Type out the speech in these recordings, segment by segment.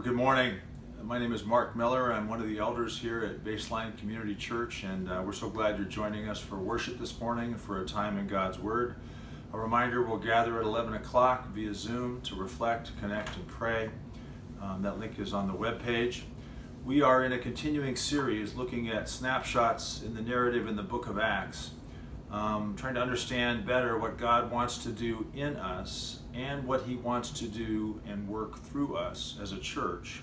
Well, good morning. My name is Mark Miller. I'm one of the elders here at Baseline Community Church, and uh, we're so glad you're joining us for worship this morning for a time in God's Word. A reminder we'll gather at 11 o'clock via Zoom to reflect, connect, and pray. Um, that link is on the web page. We are in a continuing series looking at snapshots in the narrative in the book of Acts, um, trying to understand better what God wants to do in us and what He wants to do and work through us as a church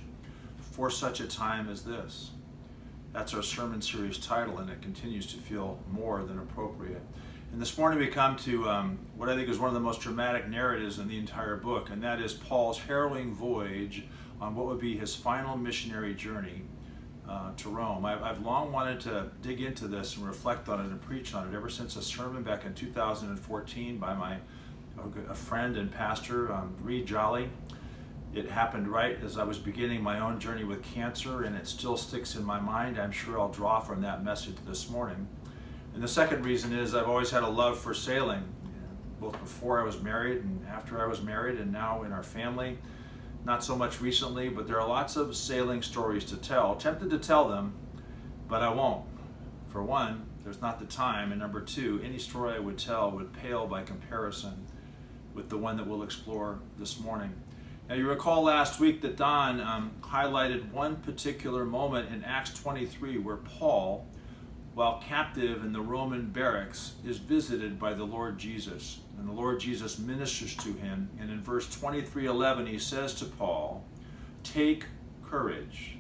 for such a time as this. That's our sermon series title, and it continues to feel more than appropriate. And this morning we come to um, what I think is one of the most dramatic narratives in the entire book, and that is Paul's harrowing voyage on what would be his final missionary journey uh, to Rome. I've, I've, long wanted to dig into this and reflect on it and preach on it ever since a sermon back in 2014 by my a friend and pastor, um, Reed Jolly. It happened right as I was beginning my own journey with cancer, and it still sticks in my mind. I'm sure I'll draw from that message this morning. And the second reason is I've always had a love for sailing, both before I was married and after I was married, and now in our family. Not so much recently, but there are lots of sailing stories to tell. Tempted to tell them, but I won't. For one, there's not the time, and number two, any story I would tell would pale by comparison with the one that we'll explore this morning. Now, you recall last week that Don um, highlighted one particular moment in Acts 23 where Paul, while captive in the Roman barracks, is visited by the Lord Jesus. And the Lord Jesus ministers to him. And in verse 23 11, he says to Paul, Take courage.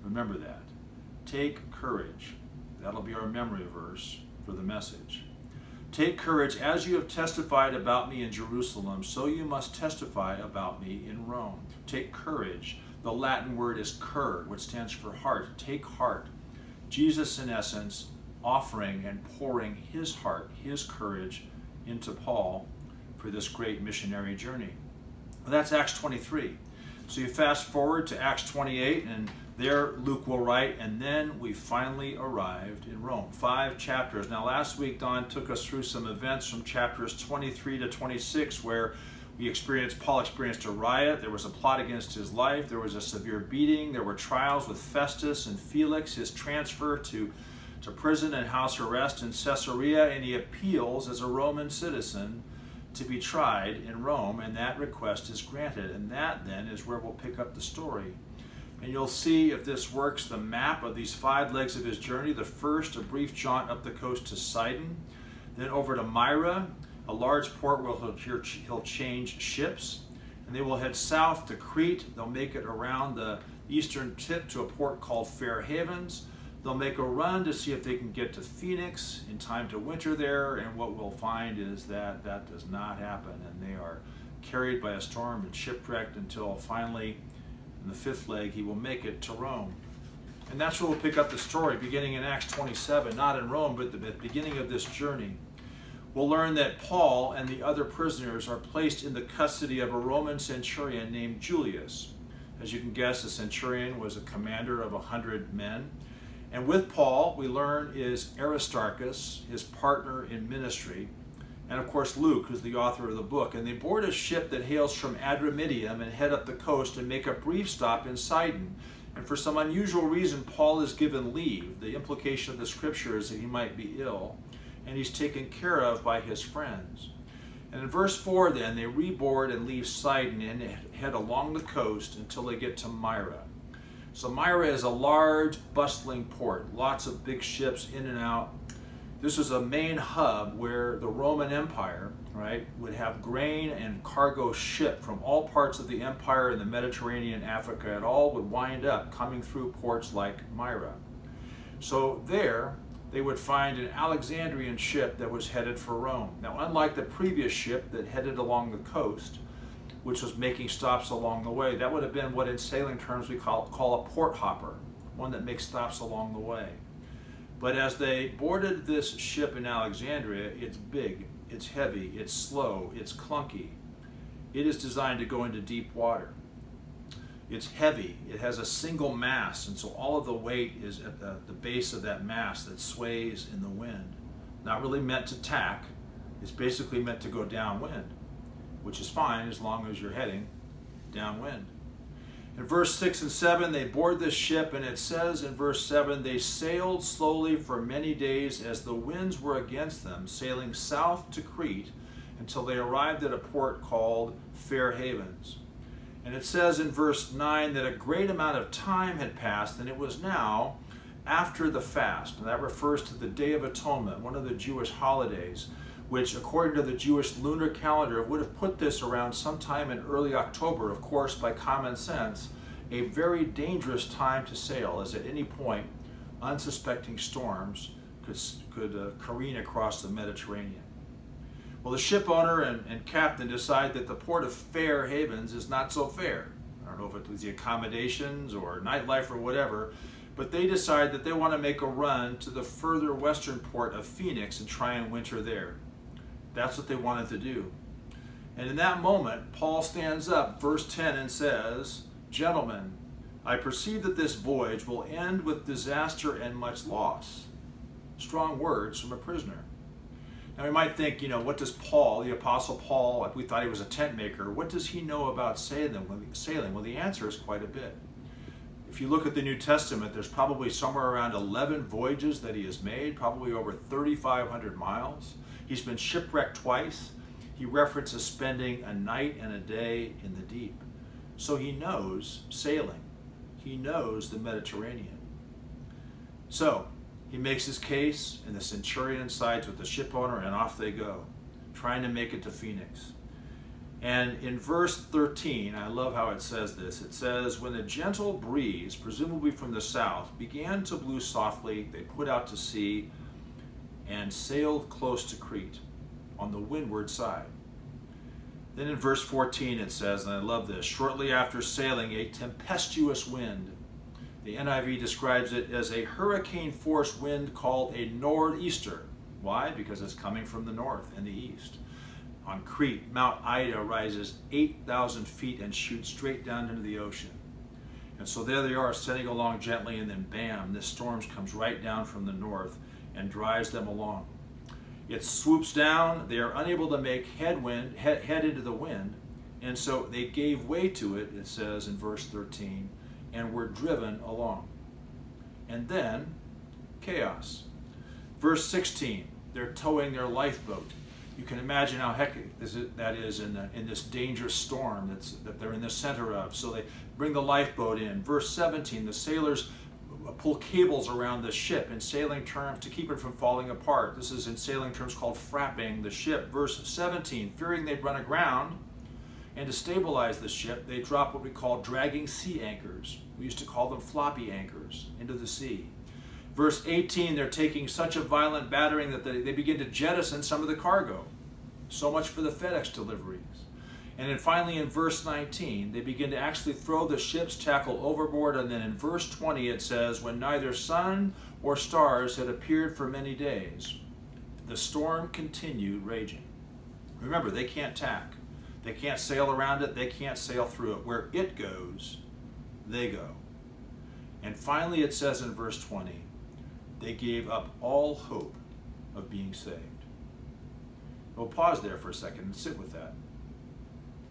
Remember that. Take courage. That'll be our memory verse for the message. Take courage, as you have testified about me in Jerusalem, so you must testify about me in Rome. Take courage. The Latin word is cur, which stands for heart. Take heart. Jesus, in essence, offering and pouring his heart, his courage into Paul for this great missionary journey. Well, that's Acts 23. So you fast forward to Acts 28, and there, Luke will write, and then we finally arrived in Rome. Five chapters. Now, last week, Don took us through some events from chapters 23 to 26 where we experienced, Paul experienced a riot. There was a plot against his life. There was a severe beating. There were trials with Festus and Felix, his transfer to, to prison and house arrest in Caesarea, and he appeals as a Roman citizen to be tried in Rome, and that request is granted. And that then is where we'll pick up the story. And you'll see if this works the map of these five legs of his journey. The first, a brief jaunt up the coast to Sidon, then over to Myra, a large port where he'll, he'll change ships. And they will head south to Crete. They'll make it around the eastern tip to a port called Fair Havens. They'll make a run to see if they can get to Phoenix in time to winter there. And what we'll find is that that does not happen. And they are carried by a storm and shipwrecked until finally in the fifth leg, he will make it to Rome. And that's where we'll pick up the story, beginning in Acts 27, not in Rome, but the beginning of this journey. We'll learn that Paul and the other prisoners are placed in the custody of a Roman centurion named Julius. As you can guess, the centurion was a commander of a hundred men. And with Paul, we learn is Aristarchus, his partner in ministry, and of course Luke, who's the author of the book. And they board a ship that hails from Adramyttium and head up the coast and make a brief stop in Sidon. And for some unusual reason, Paul is given leave. The implication of the scripture is that he might be ill, and he's taken care of by his friends. And in verse 4, then, they reboard and leave Sidon and head along the coast until they get to Myra. So, Myra is a large, bustling port, lots of big ships in and out. This is a main hub where the Roman Empire, right, would have grain and cargo shipped from all parts of the empire in the Mediterranean, Africa. It all would wind up coming through ports like Myra. So there, they would find an Alexandrian ship that was headed for Rome. Now, unlike the previous ship that headed along the coast, which was making stops along the way, that would have been what in sailing terms we call, call a port hopper, one that makes stops along the way. But as they boarded this ship in Alexandria, it's big, it's heavy, it's slow, it's clunky. It is designed to go into deep water. It's heavy, it has a single mast, and so all of the weight is at the, the base of that mast that sways in the wind. Not really meant to tack, it's basically meant to go downwind, which is fine as long as you're heading downwind. In verse 6 and 7, they board this ship, and it says in verse 7 they sailed slowly for many days as the winds were against them, sailing south to Crete until they arrived at a port called Fair Havens. And it says in verse 9 that a great amount of time had passed, and it was now after the fast. And that refers to the Day of Atonement, one of the Jewish holidays, which, according to the Jewish lunar calendar, would have put this around sometime in early October, of course, by common sense, a very dangerous time to sail, as at any point, unsuspecting storms could, could uh, careen across the Mediterranean. Well, the ship owner and, and captain decide that the port of Fair Havens is not so fair. I don't know if it was the accommodations or nightlife or whatever, but they decide that they want to make a run to the further western port of Phoenix and try and winter there. That's what they wanted to do. And in that moment, Paul stands up, verse 10, and says, Gentlemen, I perceive that this voyage will end with disaster and much loss. Strong words from a prisoner. Now we might think, you know, what does Paul, the Apostle Paul, we thought he was a tent maker, what does he know about? Sailing? Well, the answer is quite a bit. If you look at the New Testament, there's probably somewhere around 11 voyages that he has made, probably over 3,500 miles. He's been shipwrecked twice. He references spending a night and a day in the deep. So he knows sailing, he knows the Mediterranean. So he makes his case, and the centurion sides with the ship owner, and off they go, trying to make it to Phoenix. And in verse 13, I love how it says this. It says, When a gentle breeze, presumably from the south, began to blow softly, they put out to sea and sailed close to Crete on the windward side. Then in verse 14 it says, and I love this, shortly after sailing, a tempestuous wind. The NIV describes it as a hurricane force wind called a nor'easter. Why? Because it's coming from the north and the east on Crete, Mount Ida rises 8,000 feet and shoots straight down into the ocean. And so there they are, sailing along gently, and then bam, this storm comes right down from the north and drives them along. It swoops down, they are unable to make headwind, head, head into the wind, and so they gave way to it, it says in verse 13, and were driven along. And then, chaos. Verse 16, they're towing their lifeboat you can imagine how hectic this is, that is in, the, in this dangerous storm that's, that they're in the center of. So they bring the lifeboat in. Verse 17 the sailors pull cables around the ship in sailing terms to keep it from falling apart. This is in sailing terms called frapping the ship. Verse 17 fearing they'd run aground. And to stabilize the ship, they drop what we call dragging sea anchors. We used to call them floppy anchors into the sea. Verse 18, they're taking such a violent battering that they, they begin to jettison some of the cargo. So much for the FedEx deliveries. And then finally, in verse 19, they begin to actually throw the ship's tackle overboard. And then in verse 20, it says, When neither sun or stars had appeared for many days, the storm continued raging. Remember, they can't tack, they can't sail around it, they can't sail through it. Where it goes, they go. And finally, it says in verse 20, they gave up all hope of being saved. We'll pause there for a second and sit with that.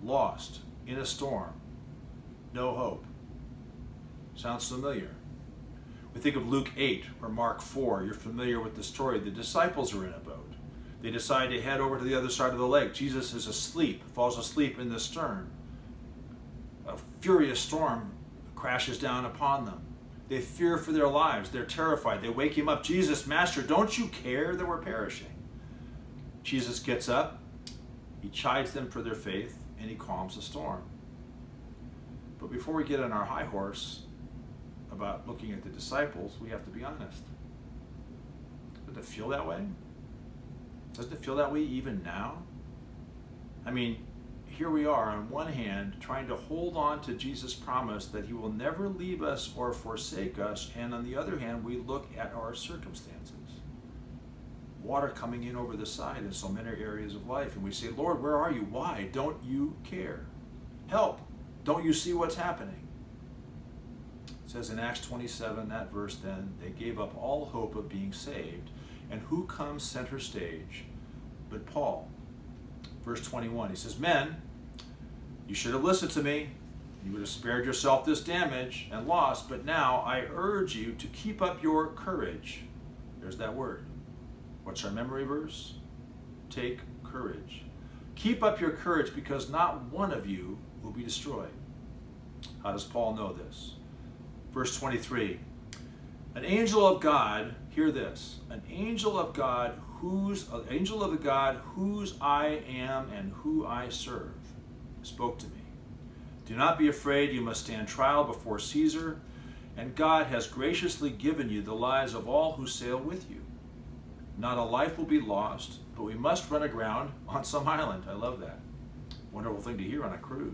Lost in a storm, no hope. Sounds familiar. We think of Luke 8 or Mark 4. You're familiar with the story. The disciples are in a boat. They decide to head over to the other side of the lake. Jesus is asleep, falls asleep in the stern. A furious storm crashes down upon them. They fear for their lives. They're terrified. They wake him up. Jesus, Master, don't you care that we're perishing? Jesus gets up, he chides them for their faith, and he calms the storm. But before we get on our high horse about looking at the disciples, we have to be honest. Does it feel that way? Does it feel that way even now? I mean, here we are, on one hand, trying to hold on to Jesus' promise that he will never leave us or forsake us, and on the other hand, we look at our circumstances. Water coming in over the side in so many areas of life, and we say, Lord, where are you? Why don't you care? Help! Don't you see what's happening? It says in Acts 27, that verse then, they gave up all hope of being saved. And who comes center stage but Paul? verse 21. He says, Men, you should have listened to me. You would have spared yourself this damage and loss, but now I urge you to keep up your courage. There's that word. What's our memory verse? Take courage. Keep up your courage because not one of you will be destroyed. How does Paul know this? Verse 23 An angel of God, hear this, an angel of God whose an angel of the God whose I am and who I serve spoke to me. Do not be afraid, you must stand trial before Caesar, and God has graciously given you the lives of all who sail with you. Not a life will be lost, but we must run aground on some island. I love that. Wonderful thing to hear on a cruise.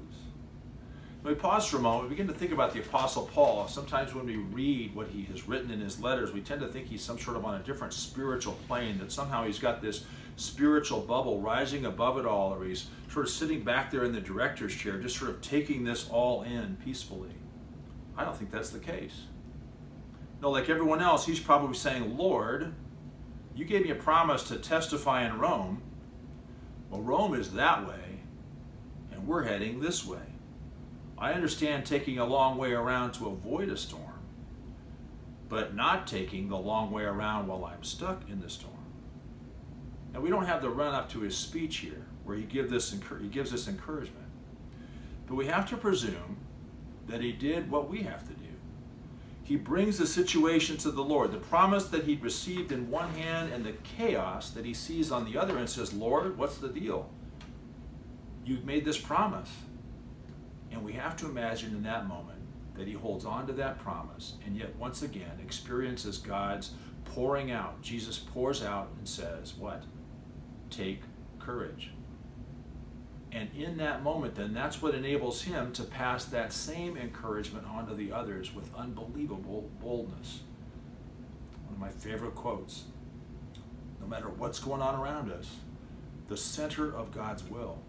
We pause for a moment, we begin to think about the Apostle Paul. Sometimes when we read what he has written in his letters, we tend to think he's some sort of on a different spiritual plane, that somehow he's got this spiritual bubble rising above it all, or he's sort of sitting back there in the director's chair, just sort of taking this all in peacefully. I don't think that's the case. No, like everyone else, he's probably saying, Lord, you gave me a promise to testify in Rome. Well, Rome is that way, and we're heading this way. I understand taking a long way around to avoid a storm, but not taking the long way around while I'm stuck in the storm. Now, we don't have the run up to his speech here where he, give this, he gives this encouragement, but we have to presume that he did what we have to do. He brings the situation to the Lord. The promise that he'd received in one hand and the chaos that he sees on the other and says, Lord, what's the deal? You've made this promise. And we have to imagine in that moment that he holds on to that promise and yet once again experiences God's pouring out. Jesus pours out and says, What? Take courage. And in that moment, then, that's what enables him to pass that same encouragement on to the others with unbelievable boldness. One of my favorite quotes No matter what's going on around us, the center of God's will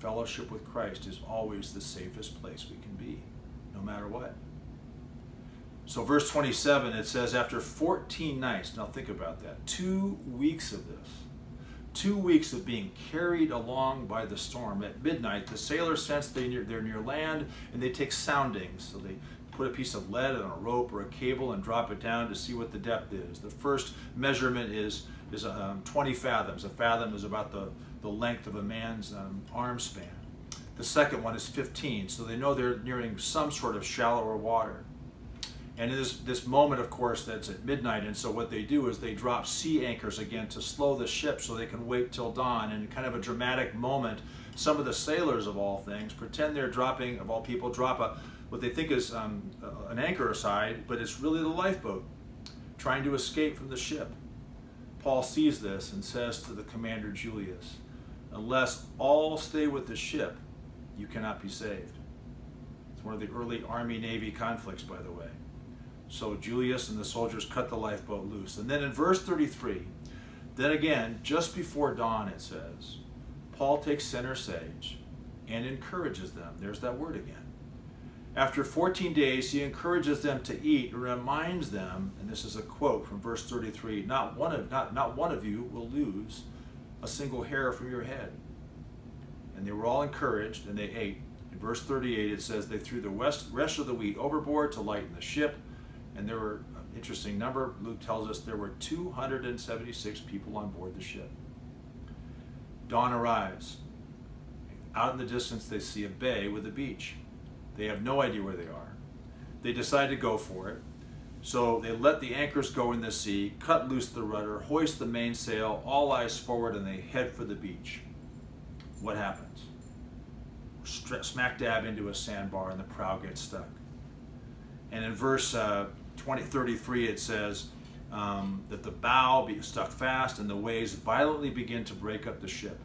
fellowship with Christ is always the safest place we can be, no matter what. So, verse 27, it says, After 14 nights, now think about that, two weeks of this two weeks of being carried along by the storm. At midnight, the sailors sense they they're near land and they take soundings. So they put a piece of lead on a rope or a cable and drop it down to see what the depth is. The first measurement is, is um, 20 fathoms. A fathom is about the, the length of a man's um, arm span. The second one is 15, so they know they're nearing some sort of shallower water. And in this, this moment, of course, that's at midnight. And so what they do is they drop sea anchors again to slow the ship so they can wait till dawn. And kind of a dramatic moment, some of the sailors of all things pretend they're dropping, of all people, drop a what they think is um, an anchor aside, but it's really the lifeboat trying to escape from the ship. Paul sees this and says to the commander Julius, Unless all stay with the ship, you cannot be saved. It's one of the early Army Navy conflicts, by the way. So Julius and the soldiers cut the lifeboat loose. And then in verse 33, then again, just before dawn, it says, Paul takes center stage and encourages them. There's that word again. After 14 days, he encourages them to eat and reminds them, and this is a quote from verse 33 not one of, not, not one of you will lose a single hair from your head. And they were all encouraged and they ate. In verse 38, it says, They threw the rest of the wheat overboard to lighten the ship and there were an interesting number. Luke tells us there were 276 people on board the ship. Dawn arrives. Out in the distance, they see a bay with a beach. They have no idea where they are. They decide to go for it. So they let the anchors go in the sea, cut loose the rudder, hoist the mainsail, all eyes forward, and they head for the beach. What happens? Smack dab into a sandbar, and the prow gets stuck. And in verse uh, 2033, it says um, that the bow be stuck fast and the waves violently begin to break up the ship.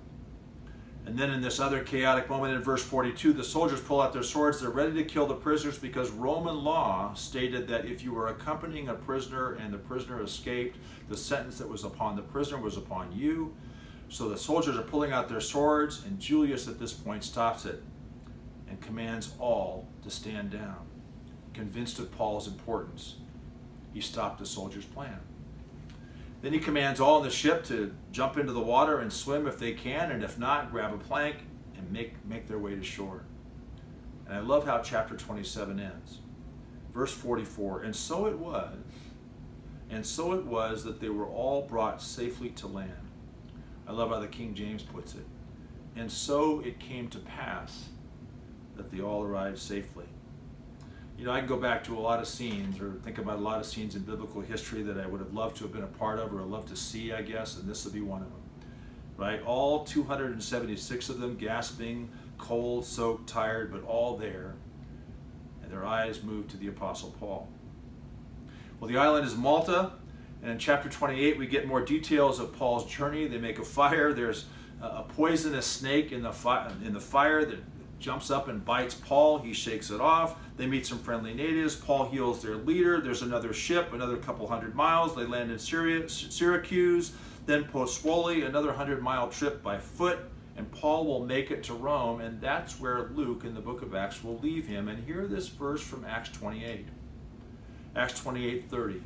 And then in this other chaotic moment in verse 42, the soldiers pull out their swords. They're ready to kill the prisoners because Roman law stated that if you were accompanying a prisoner and the prisoner escaped, the sentence that was upon the prisoner was upon you. So the soldiers are pulling out their swords, and Julius at this point stops it and commands all to stand down, convinced of Paul's importance he stopped the soldier's plan. Then he commands all in the ship to jump into the water and swim if they can, and if not, grab a plank and make, make their way to shore. And I love how chapter 27 ends. Verse 44 And so it was, and so it was that they were all brought safely to land. I love how the King James puts it. And so it came to pass that they all arrived safely. You know, I can go back to a lot of scenes or think about a lot of scenes in biblical history that I would have loved to have been a part of or loved to see, I guess, and this would be one of them. Right? All 276 of them gasping, cold, soaked, tired, but all there. And their eyes moved to the Apostle Paul. Well, the island is Malta, and in chapter 28, we get more details of Paul's journey. They make a fire. There's a poisonous snake in the, fi- in the fire that jumps up and bites Paul. He shakes it off. They meet some friendly natives. Paul heals their leader. There's another ship, another couple hundred miles. They land in Syria, Syracuse. Then Pozzuoli, another hundred mile trip by foot. And Paul will make it to Rome, and that's where Luke in the book of Acts will leave him. And hear this verse from Acts 28. Acts 28 30.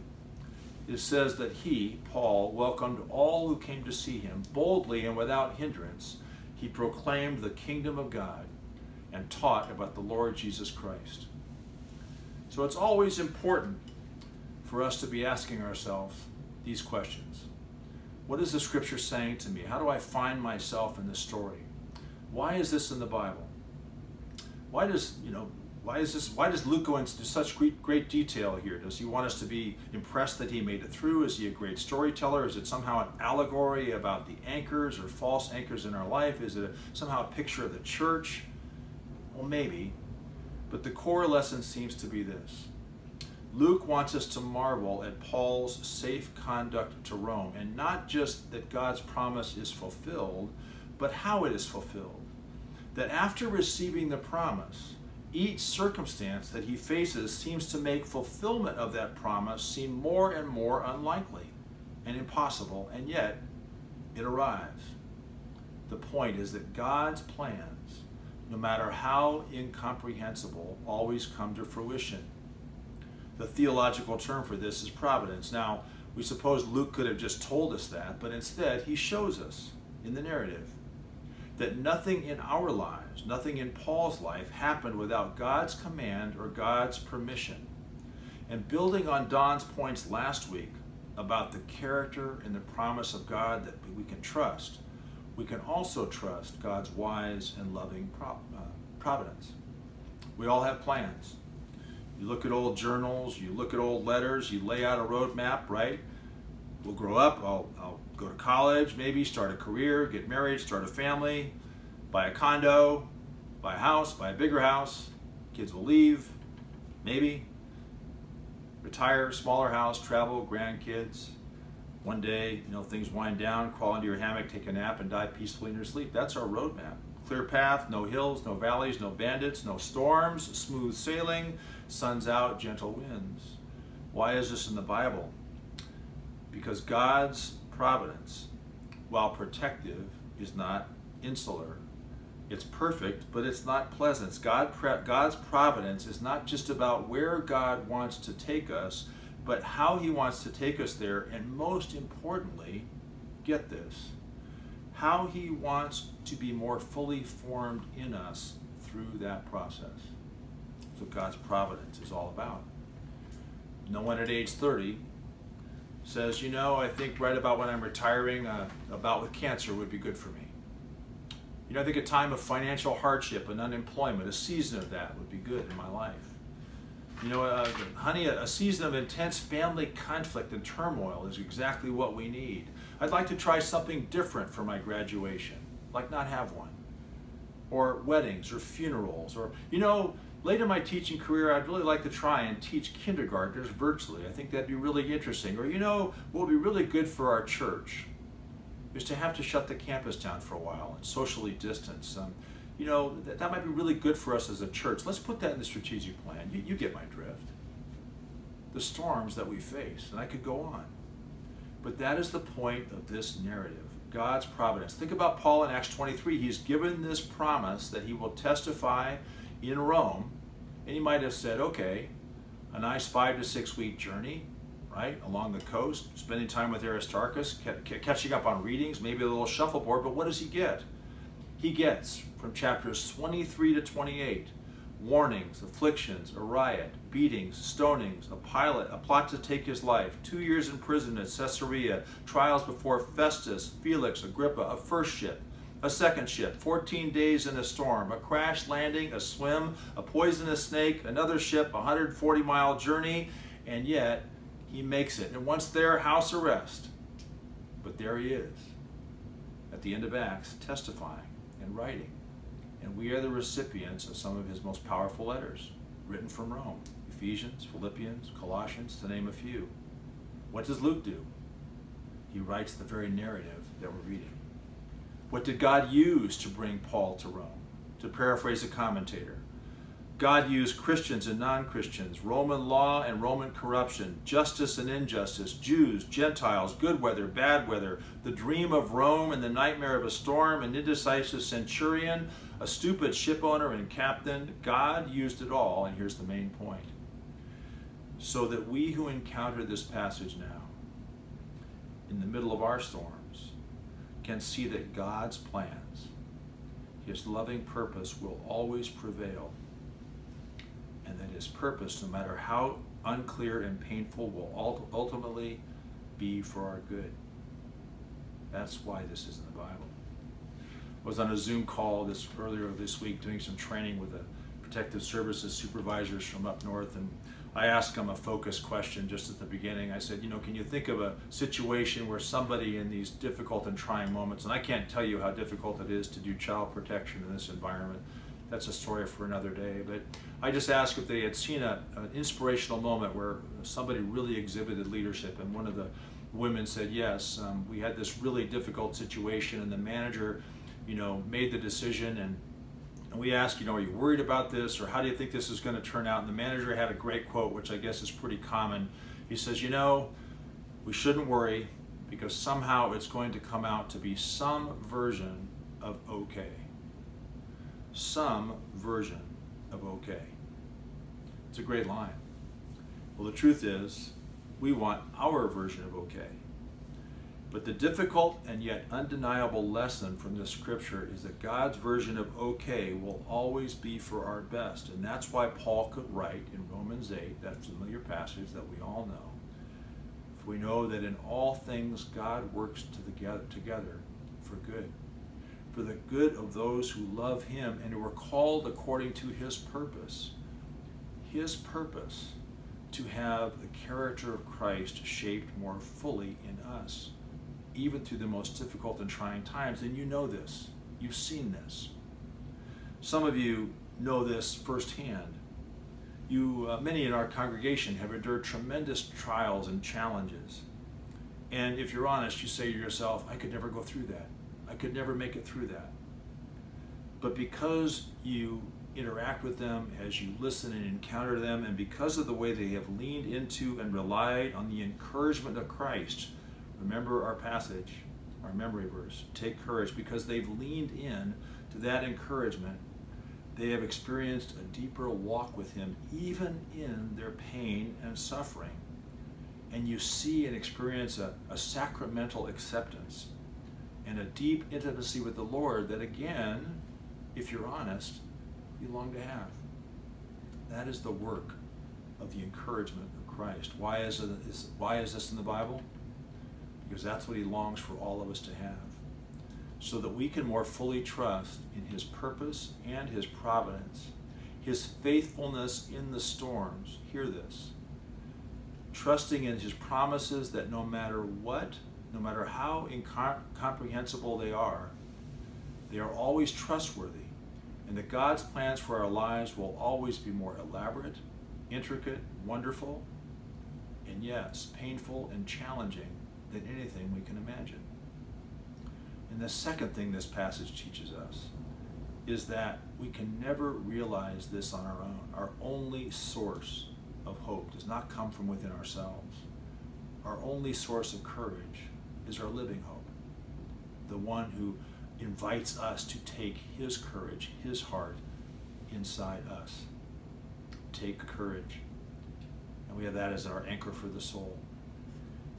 It says that he, Paul, welcomed all who came to see him boldly and without hindrance. He proclaimed the kingdom of God and taught about the Lord Jesus Christ. So it's always important for us to be asking ourselves these questions. What is the scripture saying to me? How do I find myself in this story? Why is this in the Bible? Why does, you know, why is this why does Luke go into such great, great detail here? Does he want us to be impressed that he made it through? Is he a great storyteller? Is it somehow an allegory about the anchors or false anchors in our life? Is it a, somehow a picture of the church? Well, maybe. But the core lesson seems to be this Luke wants us to marvel at Paul's safe conduct to Rome, and not just that God's promise is fulfilled, but how it is fulfilled. That after receiving the promise, each circumstance that he faces seems to make fulfillment of that promise seem more and more unlikely and impossible, and yet it arrives. The point is that God's plans, no matter how incomprehensible, always come to fruition. The theological term for this is providence. Now, we suppose Luke could have just told us that, but instead he shows us in the narrative that nothing in our lives, nothing in Paul's life, happened without God's command or God's permission. And building on Don's points last week about the character and the promise of God that we can trust, we can also trust God's wise and loving uh, providence. We all have plans. You look at old journals, you look at old letters, you lay out a roadmap, right? We'll grow up, I'll, I'll go to college, maybe start a career, get married, start a family, buy a condo, buy a house, buy a bigger house. Kids will leave, maybe. Retire, smaller house, travel, grandkids. One day, you know, things wind down, crawl into your hammock, take a nap, and die peacefully in your sleep. That's our roadmap. Clear path, no hills, no valleys, no bandits, no storms, smooth sailing, sun's out, gentle winds. Why is this in the Bible? Because God's providence, while protective, is not insular. It's perfect, but it's not pleasant. God, God's providence is not just about where God wants to take us, but how He wants to take us there, and most importantly, get this, how He wants to be more fully formed in us through that process. That's what God's providence is all about. No one at age 30 says, you know, I think right about when I'm retiring, uh, about with cancer would be good for me. You know, I think a time of financial hardship and unemployment, a season of that would be good in my life. You know, uh, honey, a, season of intense family conflict and turmoil is exactly what we need. I'd like to try something different for my graduation, like not have one. Or weddings or funerals, or, you know, Later in my teaching career, I'd really like to try and teach kindergartners virtually. I think that'd be really interesting. Or, you know, what would be really good for our church is to have to shut the campus down for a while and socially distance. Um, you know, that, that might be really good for us as a church. Let's put that in the strategic plan. You, you get my drift. The storms that we face, and I could go on. But that is the point of this narrative God's providence. Think about Paul in Acts 23. He's given this promise that he will testify in Rome, and he might have said, okay, a nice five to six week journey, right, along the coast, spending time with Aristarchus, catching up on readings, maybe a little shuffleboard, but what does he get? He gets from chapters 23 to 28 warnings, afflictions, a riot, beatings, stonings, a pilot, a plot to take his life, two years in prison at Caesarea, trials before Festus, Felix, Agrippa, a first ship, a second ship, 14 days in a storm, a crash landing, a swim, a poisonous snake, another ship, a 140 mile journey, and yet he makes it. And once there, house arrest. But there he is at the end of Acts, testifying writing. And we are the recipients of some of his most powerful letters written from Rome Ephesians, Philippians, Colossians, to name a few. What does Luke do? He writes the very narrative that we're reading. What did God use to bring Paul to Rome? To paraphrase a commentator, God used Christians and non Christians, Roman law and Roman corruption, justice and injustice, Jews, Gentiles, good weather, bad weather, the dream of Rome and the nightmare of a storm, an indecisive centurion, a stupid shipowner and captain. God used it all, and here's the main point. So that we who encounter this passage now, in the middle of our storms, can see that God's plans, His loving purpose will always prevail and that his purpose, no matter how unclear and painful, will ultimately be for our good. That's why this is in the Bible. I was on a Zoom call this earlier this week doing some training with the protective services supervisors from up north, and I asked them a focus question just at the beginning. I said, you know, can you think of a situation where somebody in these difficult and trying moments, and I can't tell you how difficult it is to do child protection in this environment, that's a story for another day. But I just asked if they had seen a, an inspirational moment where somebody really exhibited leadership, and one of the women said, "Yes, um, we had this really difficult situation, and the manager, you know, made the decision and." And we asked, you know, are you worried about this or how do you think this is going to turn out? And the manager had a great quote, which I guess is pretty common. He says, you know, we shouldn't worry because somehow it's going to come out to be some version of okay some version of okay. It's a great line. Well, the truth is, we want our version of okay. But the difficult and yet undeniable lesson from this scripture is that God's version of okay will always be for our best. And that's why Paul could write in Romans 8, that familiar passage that we all know. We know that in all things God works together, together for good for the good of those who love him and who are called according to his purpose. His purpose to have the character of Christ shaped more fully in us, even through the most difficult and trying times. And you know this, you've seen this. Some of you know this firsthand. You, uh, many in our congregation have endured tremendous trials and challenges. And if you're honest, you say to yourself, I could never go through that. I could never make it through that. But because you interact with them, as you listen and encounter them, and because of the way they have leaned into and relied on the encouragement of Christ, remember our passage, our memory verse, take courage, because they've leaned in to that encouragement. They have experienced a deeper walk with Him, even in their pain and suffering. And you see and experience a, a sacramental acceptance and a deep intimacy with the Lord that, again, if you're honest, you long to have. That is the work of the encouragement of Christ. Why is, it, is, why is this in the Bible? Because that's what He longs for all of us to have. So that we can more fully trust in His purpose and His providence, His faithfulness in the storms. Hear this. Trusting in His promises that no matter what no matter how incomprehensible they are, they are always trustworthy, and that God's plans for our lives will always be more elaborate, intricate, wonderful, and yes, painful and challenging than anything we can imagine. And the second thing this passage teaches us is that we can never realize this on our own. Our only source of hope does not come from within ourselves. Our only source of courage is our living hope, the one who invites us to take his courage, his heart inside us. Take courage. And we have that as our anchor for the soul.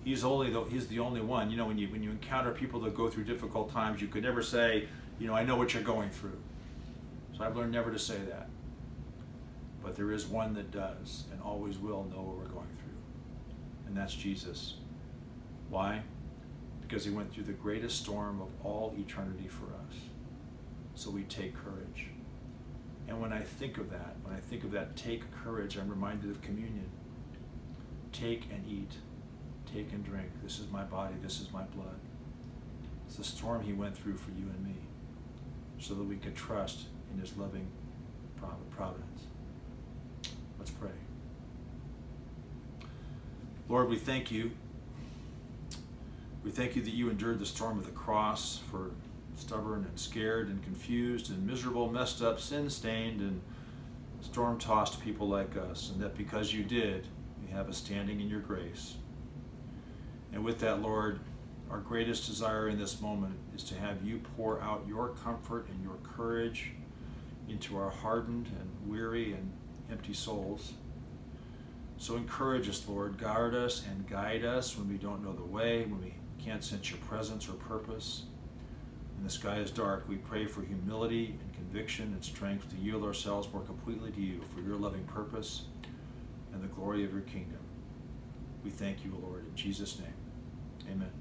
He's only though he's the only one. You know, when you when you encounter people that go through difficult times, you could never say, you know, I know what you're going through. So I've learned never to say that. but there is one that does and always will know what we're going through. And that's Jesus. Why? Because he went through the greatest storm of all eternity for us. So we take courage. And when I think of that, when I think of that take courage, I'm reminded of communion. Take and eat. Take and drink. This is my body. This is my blood. It's the storm he went through for you and me so that we could trust in his loving providence. Let's pray. Lord, we thank you. We thank you that you endured the storm of the cross for stubborn and scared and confused and miserable, messed up, sin stained, and storm tossed people like us, and that because you did, we have a standing in your grace. And with that, Lord, our greatest desire in this moment is to have you pour out your comfort and your courage into our hardened and weary and empty souls. So encourage us, Lord. Guard us and guide us when we don't know the way, when we can't sense your presence or purpose. When the sky is dark, we pray for humility and conviction and strength to yield ourselves more completely to you for your loving purpose and the glory of your kingdom. We thank you, Lord, in Jesus' name. Amen.